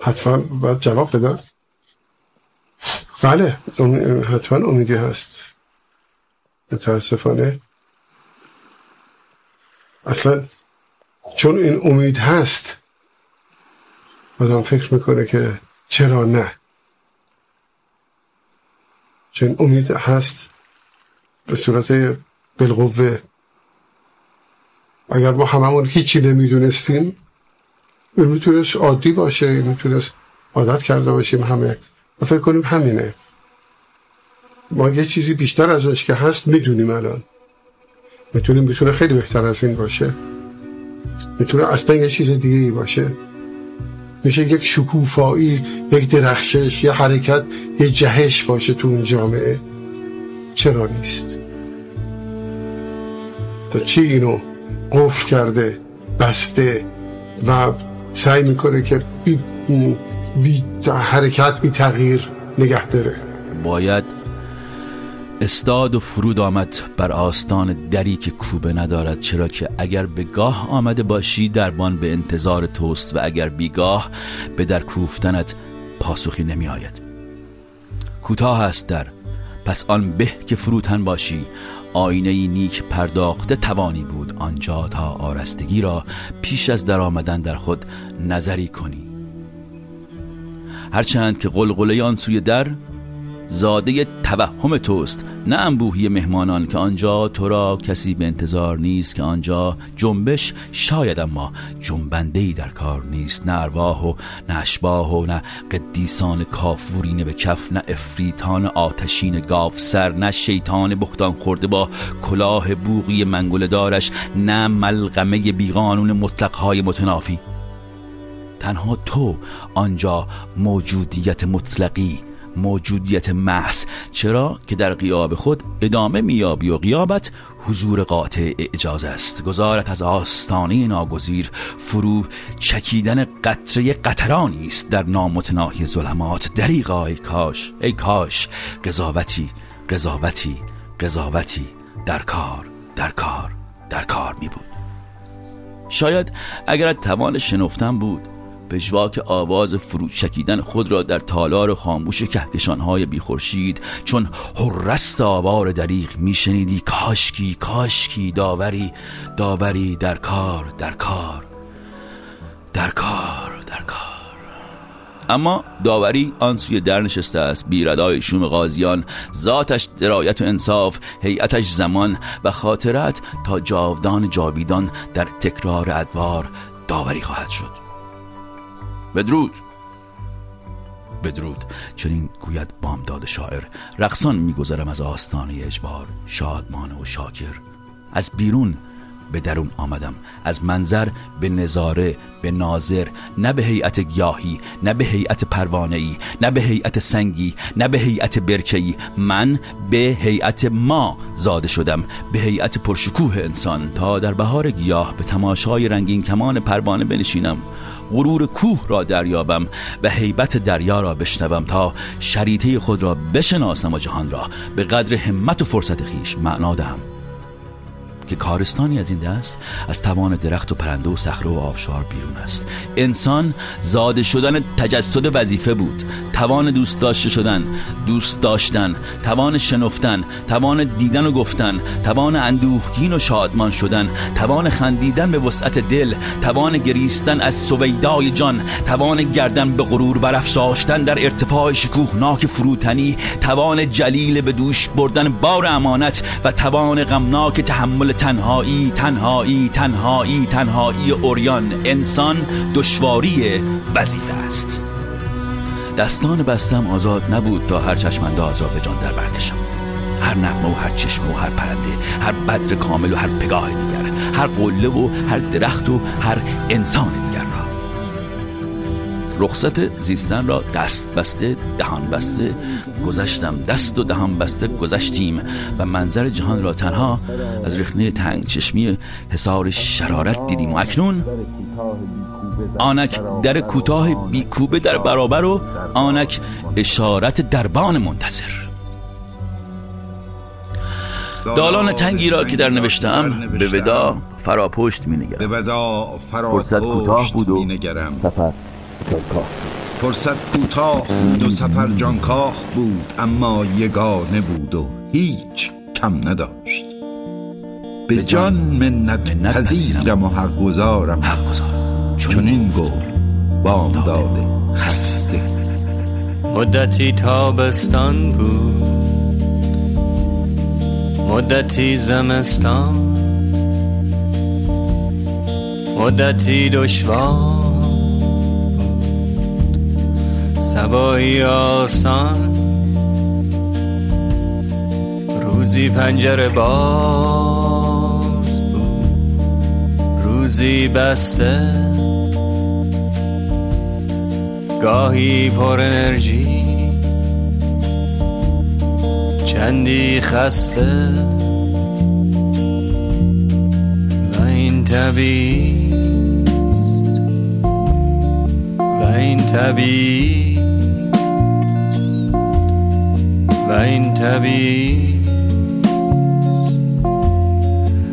حتما باید جواب بدن. بله حتما امیدی هست. متاسفانه. اصلا چون این امید هست آدم فکر می‌کنه که چرا نه؟ چون امید هست به صورت بالقوه. اگر ما هممون هیچی نمی‌دونستیم این می‌تونست عادی باشه این می‌تونست عادت کرده باشیم همه. و فکر کنیم همینه. ما یه چیزی بیشتر ازش که هست می‌دونیم الان. می‌تونیم می‌تونه خیلی بهتر از این باشه. می‌تونه اصلا یه چیز دیگه ای باشه. میشه یک شکوفایی یک درخشش یه حرکت یه جهش باشه تو اون جامعه. چرا نیست؟ تا چی اینو قفل کرده بسته و سعی می‌کنه که بی, بی حرکت بی تغییر نگه داره. باید استاد و فرود آمد بر آستان دری که کوبه ندارد چرا که اگر به گاه آمده باشی دربان به انتظار توست و اگر بیگاه به در کوفتنت پاسخی نمی آید کوتاه است در. پس آن به که فروتن باشی آینه نیک پرداخته توانی بود آنجا تا آرستگی را پیش از در آمدن در خود نظری کنی. هرچند که قلقله آن سوی در زاده توهم توست. نه انبوهی مهمانان که آنجا تو را کسی به انتظار نیست که آنجا جنبش شاید اما جنبنده در کار نیست. نه ارواح و نه اشباه و نه قدیسان کافورین به کف نه افریتان آتشین گاف سر نه شیطان بختان خورده با کلاه بوغی منگل دارش نه ملغمه بیقانون مطلقهای متنافی. تنها تو آنجا موجودیت مطلقی موجودیت محض. چرا؟ که در قیاب خود ادامه میابی و قیابت حضور قاطع اجازه است. گذارت از آستانه ناگزیر فرو چکیدن قطره قطرانی است در نامتناهی ظلمات. دریغا ای کاش ای کاش قضاوتی قضاوتی قضاوتی در کار در کار در کار می بود شاید اگر توان شنفتن بود پژواک آواز فرو شکیدن خود را در تالار خاموش کهکشانهای بیخورشید چون حرست آوار دریغ میشنیدی کاشکی کاشکی داوری داوری در کار در کار در کار در کار. اما داوری آن سوی در نشسته است بیردای شوم غازیان ذاتش درایت و انصاف هیئتش زمان و خاطرت تا جاودان جاویدان در تکرار ادوار داوری خواهد شد. بدرود. بدرود. چنین گوید بامداد شاعر رقصان میگذرم از آستانه اجبار شادمان و شاکر. از بیرون به درون آمدم. از منظر به نظاره به ناظر نه به هیئت گیاهی نه به هیئت پروانه‌ای نه به هیئت سنگی نه به هیئت برکه‌ای. من به هیئت ما زاده شدم به هیئت پرشکوه انسان. تا در بهار گیاه به تماشای رنگین کمان پروانه بنشینم. غرور کوه را دریابم و هیبت دریا را بشنوم تا شریطه خود را بشناسم و جهان را. به قدر همت و فرصت خیش معنا دهم. که کارستانی از این دست از توان درخت و پرنده و صخره و آبشار بیرون است. انسان زاده شدن تجسد وظیفه بود. توان دوست داشته شدن دوست داشتن توان شنفتن توان دیدن و گفتن توان اندوهگین و شادمان شدن توان خندیدن به وسعت دل توان گریستن از سویدای جان توان گردن به غرور برافراشتن در ارتفاع شکوهناک فروتنی توان جلیل به دوش بردن بار امانت و توان غمناک تحمل تنهایی تنهایی تنهایی تنهایی اوریان انسان دشواری وظیفه است. دستان بستم آزاد نبود تا هر چشمانداز را به جان در برکشم. هر نغمه و هر چشمه و هر پرنده هر بدر کامل و هر پگاه دیگر هر قله و هر درخت و هر انسان دیگر. رخصت زیستن را دست بسته دهان بسته. گذشتم دست و دهان بسته گذشتیم و منظر جهان را تنها از رخنه تنگ چشمی حسار شرارت دیدیم. و اکنون آنک در کوتاه بیکوبه در برابر و آنک اشارت دربان منتظر. دالان تنگی را که در نوشتم به ودا فراپشت می نگرم. به ودا فرصت کوتاه بود و نگرم. فرصت کوتاه بود و سفر جانکاخ بود اما یگانه بود و هیچ کم نداشت. به جان منت پذیرم و حق گذارم چون این گفت. بام داده. خسته. مدتی تابستان بود. مدتی زمستان. مدتی دشوار. سبایی آسان. روزی پنجره باز بود. روزی بسته. گاهی پر انرژی. چندی خسته. و این طبیعی و این طبیعی و این طبیعی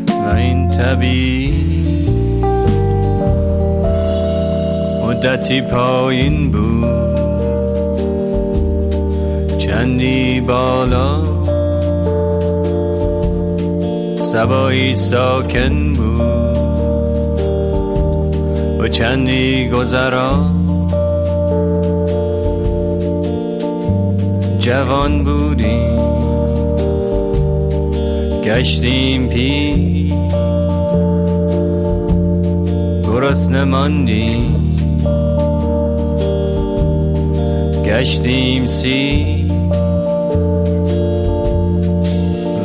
و این مدتی پایین بود. چندی بالا سبایی ساکن بود. و چندی گذرا جوان بودیم گشتیم پی گرست نماندیم گشتیم سی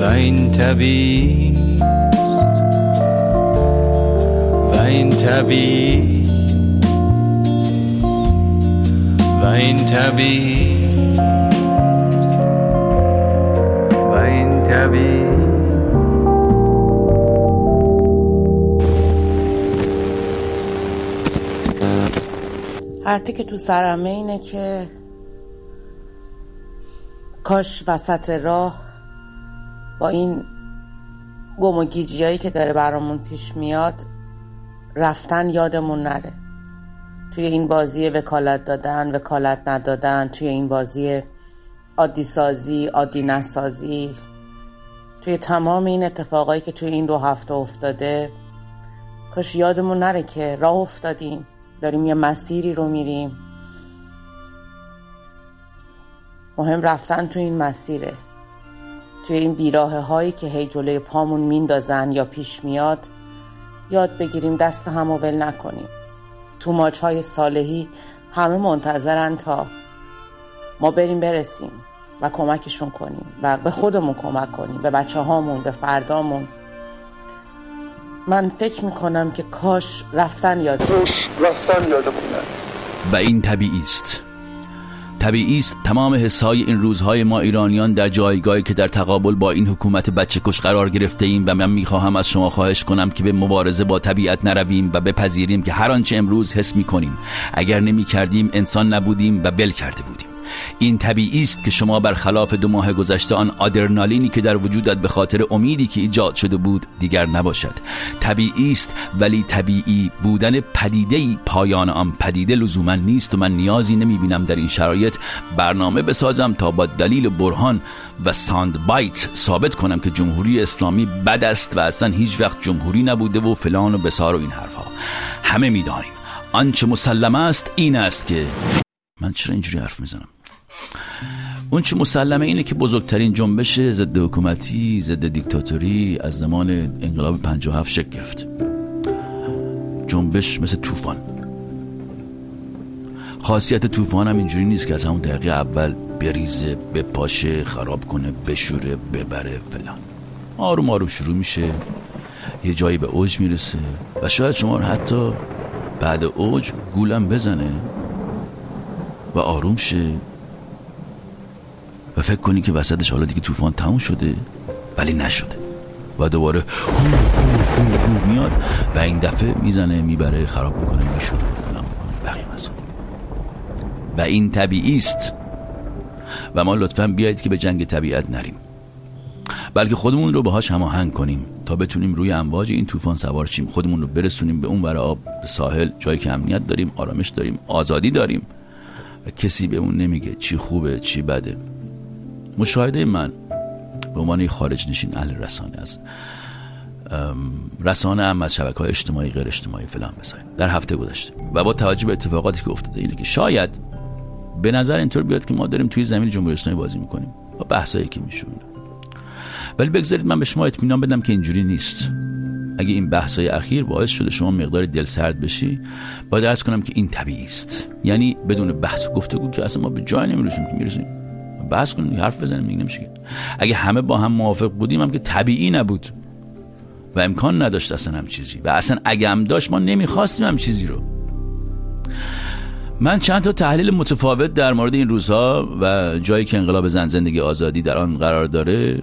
و این طبیعی و این طبیعی و این طبیعی طبیعی حرفی که تو سرمه اینه که کاش وسط راه با این گم و گیجیایی که داره برامون پیش میاد رفتن یادمون نره. توی این بازی وکالت دادن وکالت ندادن توی این بازی عادی سازی عادی نسازی توی تمام این اتفاقایی که توی این دو هفته افتاده کاش یادمون نره که راه افتادیم. داریم یه مسیری رو میریم. مهم رفتن توی این مسیره. توی این بیراه هایی که هی جلوی پامون میندازن یا پیش میاد یاد بگیریم دست هم ول نکنیم. تو ماچ های صالحی همه منتظرن تا ما بریم برسیم. و کمکشون کنیم و به خودمون کمک کنیم به بچه هامون به فردامون. من فکر می‌کنم که کاش رفتن یادمون رفتن یادمون و این طبیعی است. طبیعی است تمام حسهای این روزهای ما ایرانیان در جایگاهی که در تقابل با این حکومت بچه کش قرار گرفته ایم و من می‌خواهم از شما خواهش کنم که به مبارزه با طبیعت نرویم و بپذیریم که هر آنچه امروز حس می‌کنیم. اگر نمی کردیم انسان نبودیم و بل کرده بودیم. این طبیعی است که شما برخلاف دو ماه گذشته آن آدرنالینی که در وجودت به خاطر امیدی که ایجاد شده بود دیگر نباشد. طبیعی است ولی طبیعی بودن پدیده ای پایان آن پدیده لزوما نیست و من نیازی نمی بینم در این شرایط برنامه بسازم تا با دلیل برهان و ساند بایت ثابت کنم که جمهوری اسلامی بد است و اصلا هیچ وقت جمهوری نبوده و فلان و بسار و این حرفها. همه می‌دانیم. آنچه مسلمه است این است که من چرا اینجوری حرف می‌زنم؟ اون چه مسلمه اینه که بزرگترین جنبش ضد حکومتی ضد دیکتاتوری از زمان انقلاب 57 شکل گرفت. جنبش مثل طوفان. خاصیت طوفان هم اینجوری نیست که از همون دقیقه اول بریزه بپاشه خراب کنه بشوره ببره فلان. آروم آروم شروع میشه. یه جایی به اوج می‌رسه و شاید شما رو حتی بعد اوج گولم بزنه. و آروم شه. و فکر کنی که وسطش حالا دیگه طوفان تموم شده ولی نشده. و دوباره هو هو هو هو میاد و این دفعه می‌زنه می‌بره خراب می‌کنه میشوره فلان می‌کنه بقیه و این طبیعی است. و ما لطفا بیایید که به جنگ طبیعت نریم. بلکه خودمون رو باهاش هماهنگ کنیم تا بتونیم روی امواج این طوفان سوار شیم. خودمون رو برسونیم به اون ور آب به ساحل جایی که امنیت داریم آرامش داریم آزادی داریم. و کسی به اون نمیگه چی خوبه چی بده. مشاهده من به عنوان خارج نشین اهل رسانه است. رسانه هم از شبکه های اجتماعی غیر اجتماعی فلان بسایم در هفته گذشته. و با توجه به اتفاقاتی که افتاده اینه که شاید به نظر اینطور بیاد که ما داریم توی زمین جمهوری اسلامی بازی می‌کنیم. با بحثایی که میشه ولی بگذارید من به شما اطمینان بدم که اینجوری نیست. اگه این بحث اخیر باعث شده شما مقدار دل سرد بشی باید ارز کنم که این طبیعی است. یعنی بدون بحث و گفتگو که اصلا ما به جای نمی‌رسیم که می‌رسیم. بحث کنیم حرف بزنیم میگه نمیشه اگه همه با هم موافق بودیم هم که طبیعی نبود و امکان نداشت اصلا هم چیزی. و اصلا اگه هم داشت ما نمی‌خواستیم هم چیزی رو. من چند تا تحلیل متفاوت در مورد این روزها و جایی که انقلاب زن زندگی آزادی در آن قرار داره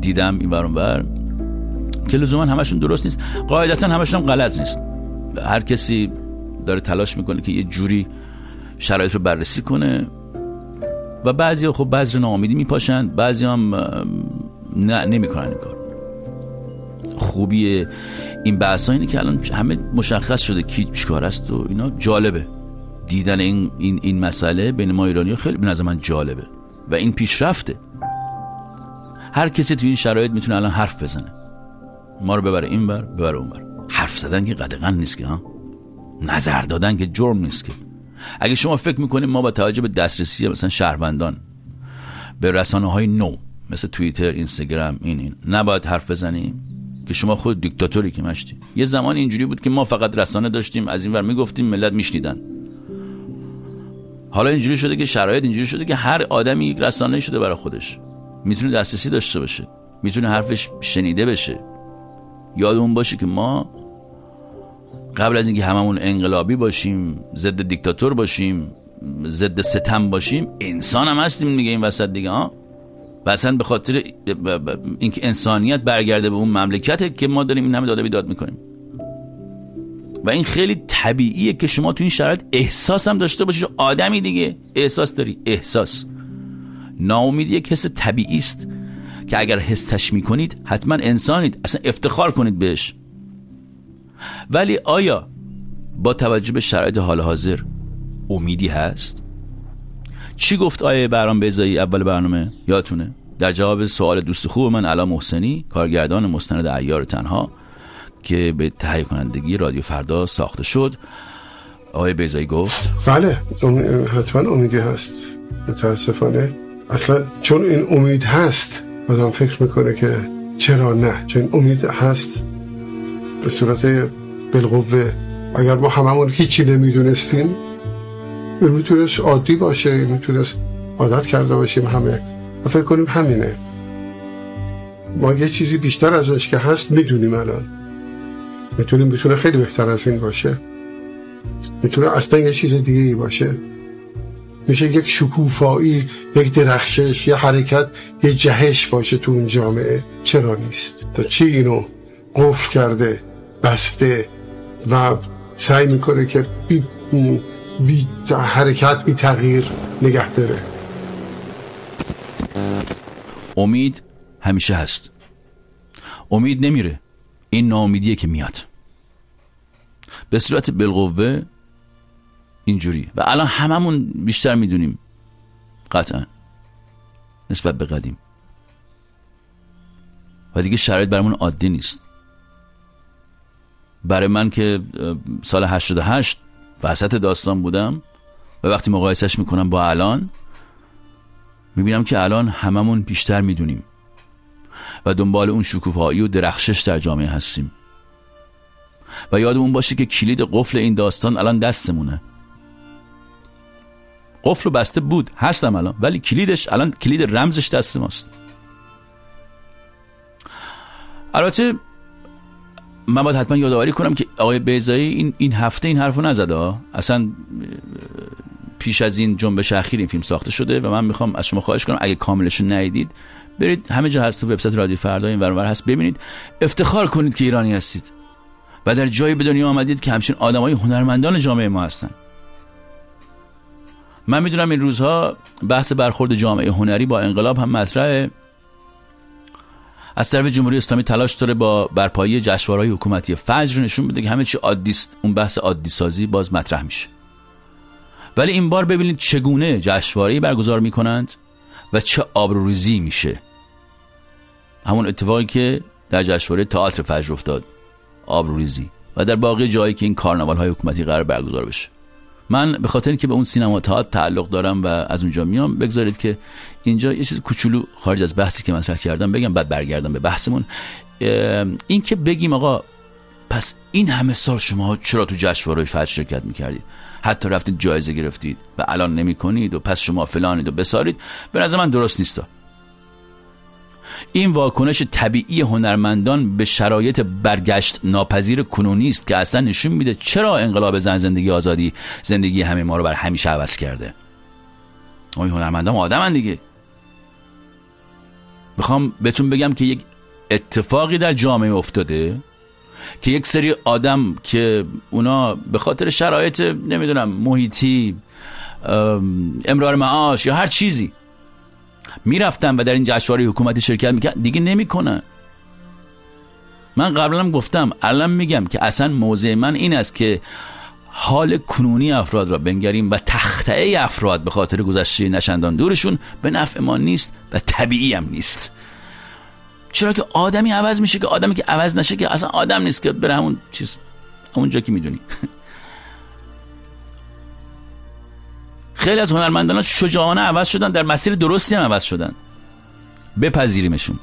دیدم این بر که لزوما همشون درست نیست. قاعدتا همشون هم غلط نیست. هر کسی داره تلاش می‌کنه که یه جوری شرایط رو بررسی کنه. و بعضی خب بعضی ناامیدی میپاشن بعضی هم نه نمی‌کنن این کار. خوبی این بحث اینه که الان همه مشخص شده کی چیکار است و اینا. جالبه. دیدن این, این, این مسئله بین ما ایرانی خیلی به نظر من جالبه. و این پیشرفته. هر کسی تو این شرایط می‌تونه الان حرف بزنه. ما رو ببره این بر ببره اون بر حرف زدن که قدغن نیست که ها؟ نظر دادن که جرم نیست که. اگه شما فکر می‌کنید ما با توجه به دسترسی مثلا شهروندان به رسانه های نو مثل توییتر اینستاگرام این این نباید حرف بزنیم؟ که شما خود دیکتاتوری که مشتی. یه زمان اینجوری بود که ما فقط رسانه داشتیم از این ور می‌گفتیم ملت میشنیدن. حالا اینجوری شده که شرایط اینجوری شده که هر آدمی یک رسانه شده برای خودش. می‌تونه دسترسی داشته باشه. می‌تونه حرفش شنیده بشه. یادمون باشه که ما قبل از اینکه هممون انقلابی باشیم ضد دیکتاتور باشیم ضد ستم باشیم انسان هم هستیم دیگه این وسط دیگه ها و اصلا به خاطر اینکه انسانیت برگرده به اون مملکته که ما داریم این همه داده بیداد می‌کنیم. و این خیلی طبیعیه که شما تو این شرایط احساس هم داشته باشید آدمی دیگه احساس داری احساس. ناامیدی یک حس طبیعی است. که اگر حسش می‌کنید حتما انسانید. اصلا افتخار کنید بهش. ولی آیا با توجه به شرایط حال حاضر امیدی هست؟ چی گفت آیه برام بیزایی اول برنامه؟ یادتونه؟ در جواب سوال دوست خوب من علا محسنی کارگردان مستند ایار تنها که به تهیه کنندگی رادیو فردا ساخته شد. آقای بیزایی گفت بله حتما امیدی هست. متاسفانه. اصلا چون این امید هست آدم فکر می‌کنه که چرا نه؟ چون امید هست به صورت بالقوه. اگر ما هممون هیچی نمی‌دونستیم این می‌تونست عادی باشه این می‌تونست عادت کرده باشیم همه. و فکر کنیم همینه. ما یه چیزی بیشتر از ازش که هست می‌دونیم الان. می‌تونیم می‌تونه خیلی بهتر از این باشه. می‌تونه اصلا یه چیز دیگه ای باشه. میشه یک شکوفایی یک درخشش یه حرکت یه جهش باشه تو اون جامعه. چرا نیست؟ تا چی اینو قفل کرده بسته و سعی می‌کنه که بی, بی حرکت بی تغییر نگه داره. امید همیشه هست. امید نمیره. این ناامیدیه که میاد. به صورت بالقوه اینجوری. و الان هممون بیشتر می‌دونیم. قطعا. نسبت به قدیم. و دیگه شرایط برامون عادی نیست. برای من که سال 88 وسط داستان بودم و وقتی مقایسش می‌کنم با الان می‌بینم که الان هممون بیشتر می‌دونیم. و دنبال اون شکوفایی و درخشش در جامعه هستیم. و یادمون باشه که کلید قفل این داستان الان دستمونه. قفل رو بسته بود. هستم الان. ولی کلیدش الان کلید رمزش دست ماست. البته من باید حتما یادآوری کنم که آقای بیزایی این, این هفته این حرفو نزده اصلا پیش از این جنبش اخیر این فیلم ساخته شده و من می‌خوام از شما خواهش کنم اگه کاملش ندیدید برید همه جا هست تو وبسایت رادیو فردا این ورور هست ببینید. افتخار کنید که ایرانی هستید. و در جایی به دنیا آمدید که همچین آدمای هنرمندان جامعه ما هستن. من می‌دونم این روزها بحث برخورد جامعه هنری با انقلاب هم مطرحه. از طرف جمهوری اسلامی تلاش داره با برپایی جشنواره‌های حکومتی فجر نشون بده که همه چی عادی اون بحث عادی سازی باز مطرح میشه. ولی این بار ببینید چگونه جشنواره برگزار می‌کنند و چه آبروریزی میشه. همون اتفاقی که در جشنواره تئاتر فجر افتاد آبروریزی. و در باقی جایی که این کارناوال های حکومتی قرار برگزار بشه. من به خاطر اینکه به اون سینما تئاتر تعلق دارم و از اونجا میام بگذارید که اینجا یه چیز کوچولو خارج از بحثی که مطرح کردم بگم بعد برگردم به بحثمون. این که بگیم آقا پس این همه سال شما چرا تو جشنواره فجر شرکت می‌کردید؟ حتی رفتید جایزه گرفتید و الان نمی کنید و پس شما فلانید و بسارید. به نظر من درست نیست. این واکنش طبیعی هنرمندان به شرایط برگشت ناپذیر کنونی است که اصلا نشون میده چرا انقلاب زن زندگی آزادی زندگی همه ما رو بر همیشه عوض کرده. این هنرمندان آدمن دیگه. می‌خوام بهتون بگم که یک اتفاقی در جامعه افتاده که یک سری آدم که اونا به خاطر شرایط نمی‌دونم محیطی امرار معاش یا هر چیزی می‌رفتن و در این جشنواره حکومتی شرکت می‌کرد دیگه نمی‌کنن من قبلا گفتم الان میگم که اصلا موضع من این است که حال کنونی افراد را بنگریم و تخته افراد به خاطر گذشته نشندان دورشون به نفع ما نیست و طبیعی هم نیست. چرا که آدمی عوض میشه که آدمی که عوض نشه که اصلا آدم نیست که بره همون چیز اونجا که می‌دونی. خیلی از هنرمندان شجاعانه عوض شدن در مسیر درستی هم عوض شدن. بپذیریمشون.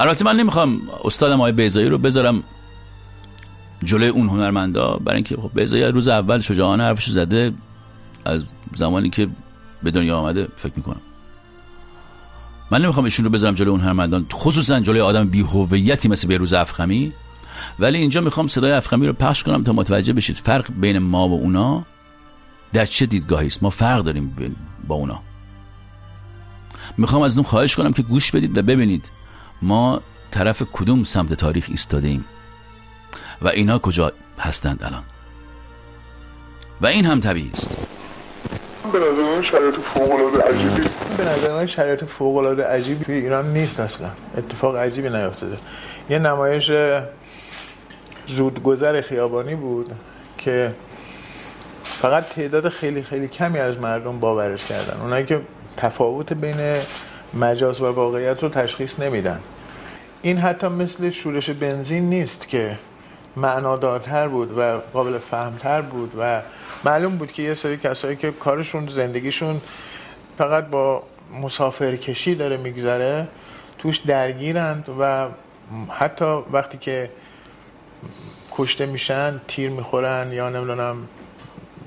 البته من نمی‌خوام استادم آقای بیزایی رو بذارم جلوی اون هنرمندا برای اینکه خب بیزایی روز اول شجاعانه حرفش زده از زمانی که به دنیا آمده فکر می‌کنم. من نمی‌خوام ایشون رو بذارم جلوی اون هنرمندان خصوصا جلوی آدم بی هویتی مثل بیروز افخمی. ولی اینجا می‌خوام صدای افخمی رو پخش کنم تا متوجه بشید فرق بین ما و اونا. در چه دیدگاهی است؟ ما فرق داریم با اونا. می‌خوام از اون خواهش کنم که گوش بدید و ببینید ما طرف کدوم سمت تاریخ ایستاده ایم و اینا کجا هستند الان. و این هم طبیعی است. به نظر من شرایط فوق العاده عجیبی. به نظر من شرایط فوق العاده عجیبی توی ایران نیست اصلا. اتفاق عجیبی نیفتاده. یه نمایش زودگذر خیابانی بود که فقط تعداد خیلی خیلی کمی از مردم باورش کردن. اونایی که تفاوت بین مجاز و واقعیت رو تشخیص نمیدن. این حتی مثل شورش بنزین نیست که معنادارتر بود و قابل فهمتر بود و معلوم بود که یه سری کسایی که کارشون زندگیشون فقط با مسافرکشی داره میگذره توش درگیرند و حتی وقتی که کشته میشن تیر می‌خورن یا نمی‌دونم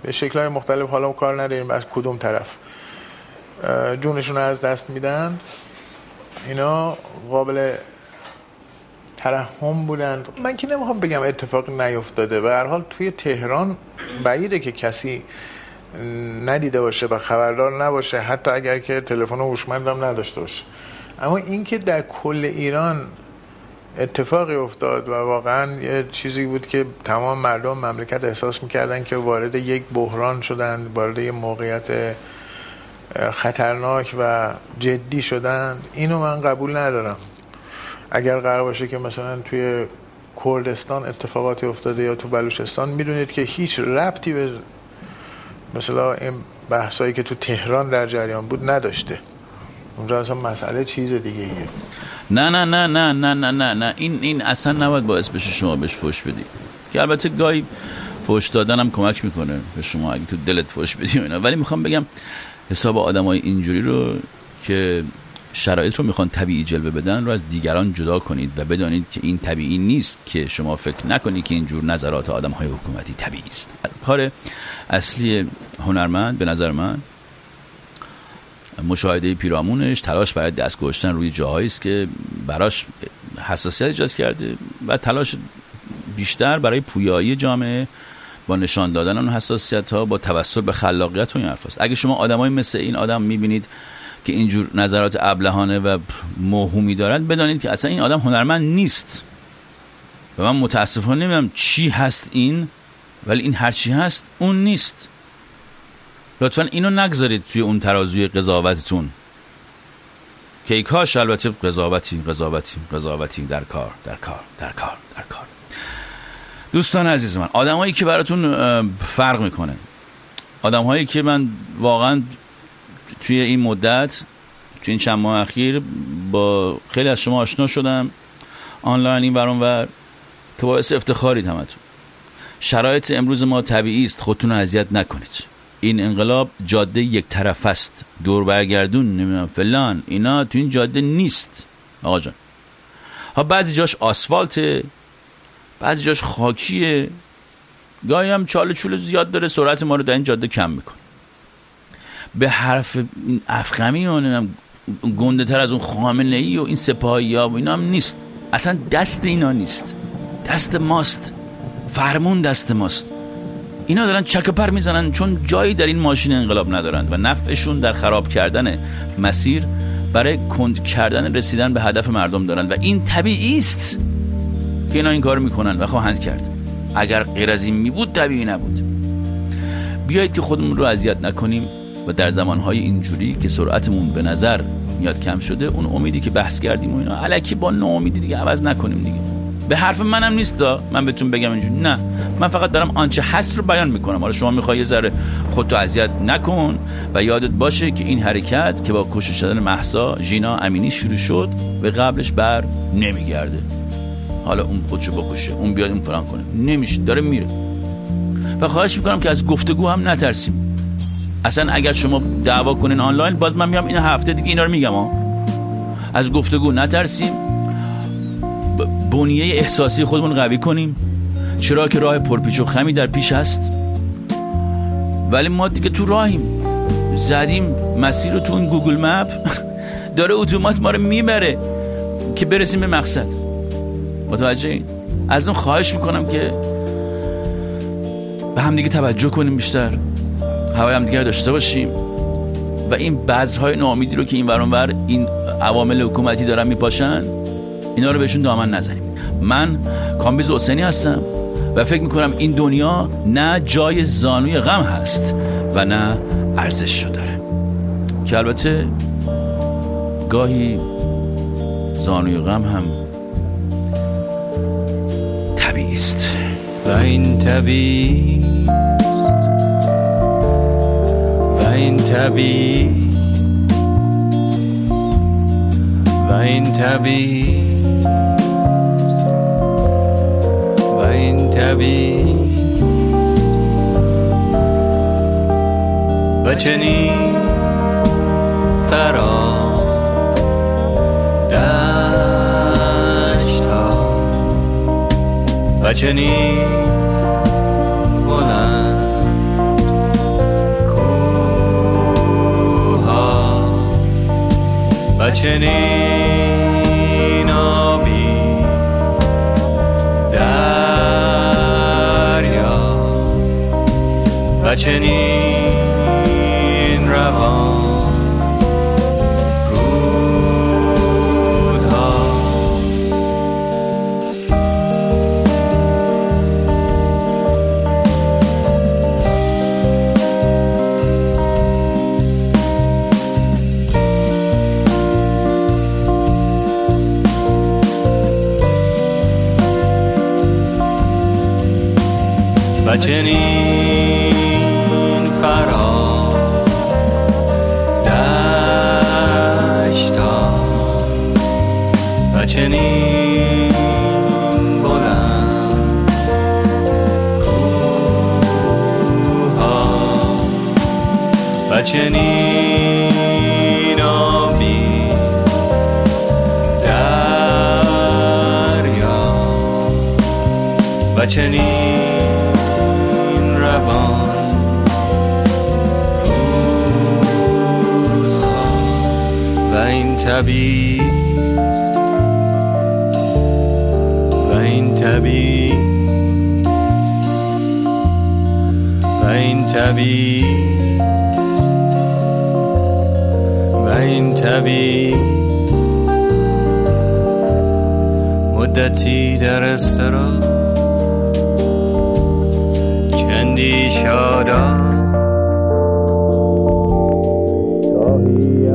به شکلهای مختلف حالا کار نداریم از کدوم طرف؟ جونشون رو از دست میدن. اینا قابل ترحم بودن. من که نمی‌خوام بگم اتفاق نیفتاده. و هر حال توی تهران بعیده که کسی ندیده باشه و خبردار نباشه حتی اگر که تلفن هوشمند هم نداشته باشه. اما اینکه در کل ایران اتفاقی افتاد و واقعا یه چیزی بود که تمام مردم مملکت احساس می‌کردن که وارد یک بحران شدن وارد یک موقعیت خطرناک و جدی شدن. اینو من قبول ندارم. اگر قرار باشه که مثلا توی کردستان اتفاقاتی افتاده یا تو بلوچستان می‌دونید که هیچ ربطی به مثلا این بحثایی که تو تهران در جریان بود نداشته. اونجا اصلا مسئله چیز دیگه ایه. نه نه نه نه نه نه نه نه. این این اصلا نباید باعث بشه شما بهش فوش بدی. که البته گاهی فوش دادن هم کمک می‌کنه به شما اگه تو دلت فوش بدی اینا. ولی می‌خوام بگم حساب آدمای اینجوری رو که شرایط رو می‌خوان طبیعی جلوه بدن رو از دیگران جدا کنید و بدانید که این طبیعی نیست که شما فکر نکنید که اینجور نظرات آدم های حکومتی طبیعی است. کار اصلی هنرمند به نظر من مشاهده پیرامونش تلاش برای دست گذاشتن روی جاهایی است که براش حساسیت ایجاد کرده و تلاش بیشتر برای پویایی جامعه با نشان دادن اون حساسیت ها با توسل به خلاقیت و این حرف اگه شما آدمای مثل این آدم می‌بینید که اینجور نظرات ابلهانه و موهومی دارد بدانید که اصلا این آدم هنرمند نیست. و من متاسفانه نمی‌دونم چی هست این ولی این هر چی هست اون نیست. لطفا اینو نگذارید توی اون ترازوی قضاوتتون. که کاش البته قضاوتی قضاوتی قضاوتی. در کار در کار در کار در کار. دوستان عزیز من آدمایی که براتون فرق می‌کنه. آدم هایی که من واقعا توی این مدت توی این چند ماه اخیر با خیلی از شما آشنا شدم. آنلاین این برون ور که باعث افتخارید همتون. شرایط امروز ما طبیعی است. خودتون رو اذیت نکنید. این انقلاب جاده یک طرف است. دور برگردون نمی‌دونم فلان اینا تو این جاده نیست. آقا جان. ها بعضی جاش آسفالته بعضی جاش خاکیه. گاهی هم چاله چوله زیاد داره سرعت ما رو در این جاده کم می‌کنه. به حرف این افخمی و گنده تر از اون خامنه ای و این سپاهی ها و اینا هم نیست. اصلا دست اینا نیست. دست ماست. فرمون دست ماست. اینا دارن چک پر می‌زنن چون جایی در این ماشین انقلاب ندارند و نفعشون در خراب کردن مسیر برای کند کردن رسیدن به هدف مردم دارند و این طبیعی است که اینا این کار می‌کنن و خواهند کرد. اگر غیر از این میبود طبیعی نبود. بیایید که خودمون رو اذیت نکنیم و در زمانهای اینجوری که سرعتمون به نظر میاد کم شده اون امیدی که بحث کردیم و اینا علکی با ناامیدی دیگه عوض نکنیم دیگه. به حرف منم نیست من بهتون بگم اینجوری. نه. من فقط دارم آنچه هست رو بیان می‌کنم. حالا شما می‌خوای یه ذره خودتو اذیت نکن و یادت باشه که این حرکت که با کشته شدن محسا ژینا امینی شروع شد به قبلش بر نمیگرده. حالا اون خودشو بکشه. اون بیاد اون فلان کنه. نمیشه. داره میره. و خواهش می‌کنم که از گفتگو هم نترسیم. اصلا اگر شما دعوا کنین آنلاین باز من میام این هفته دیگه اینا رو میگم ها. از گفتگو نترسیم. بنیه احساسی خودمون قوی کنیم. چرا که راه پرپیچ و خمی در پیش هست. ولی ما دیگه تو راهیم. زدیم مسیر رو تو این گوگل مپ. داره اتومات ما رو می‌بره که برسیم به مقصد. متوجه این از اون خواهش می‌کنم که به هم دیگه توجه کنیم بیشتر. هوای هم دیگه داشته باشیم. و این بذرهای ناامیدی رو که این ورانور این عوامل حکومتی دارن میپاشن اینا رو بهشون دامن نزنیم. من کامبیز حسینی هستم و فکر می‌کنم این دنیا نه جای زانوی غم هست و نه ارزش داره. که البته گاهی زانوی غم هم طبیعی است. و این طبیعی و این طبیعی و این طبیعی. طبیعی و چنین فرا دشتا و چنین بلند چنین روان رودها. و چنین چنین آبی دریا و چنین روان روزها و این طبیعی و این طبیعی و این طبیعی این طبی مدتی در استرا. چندی شادا گاهی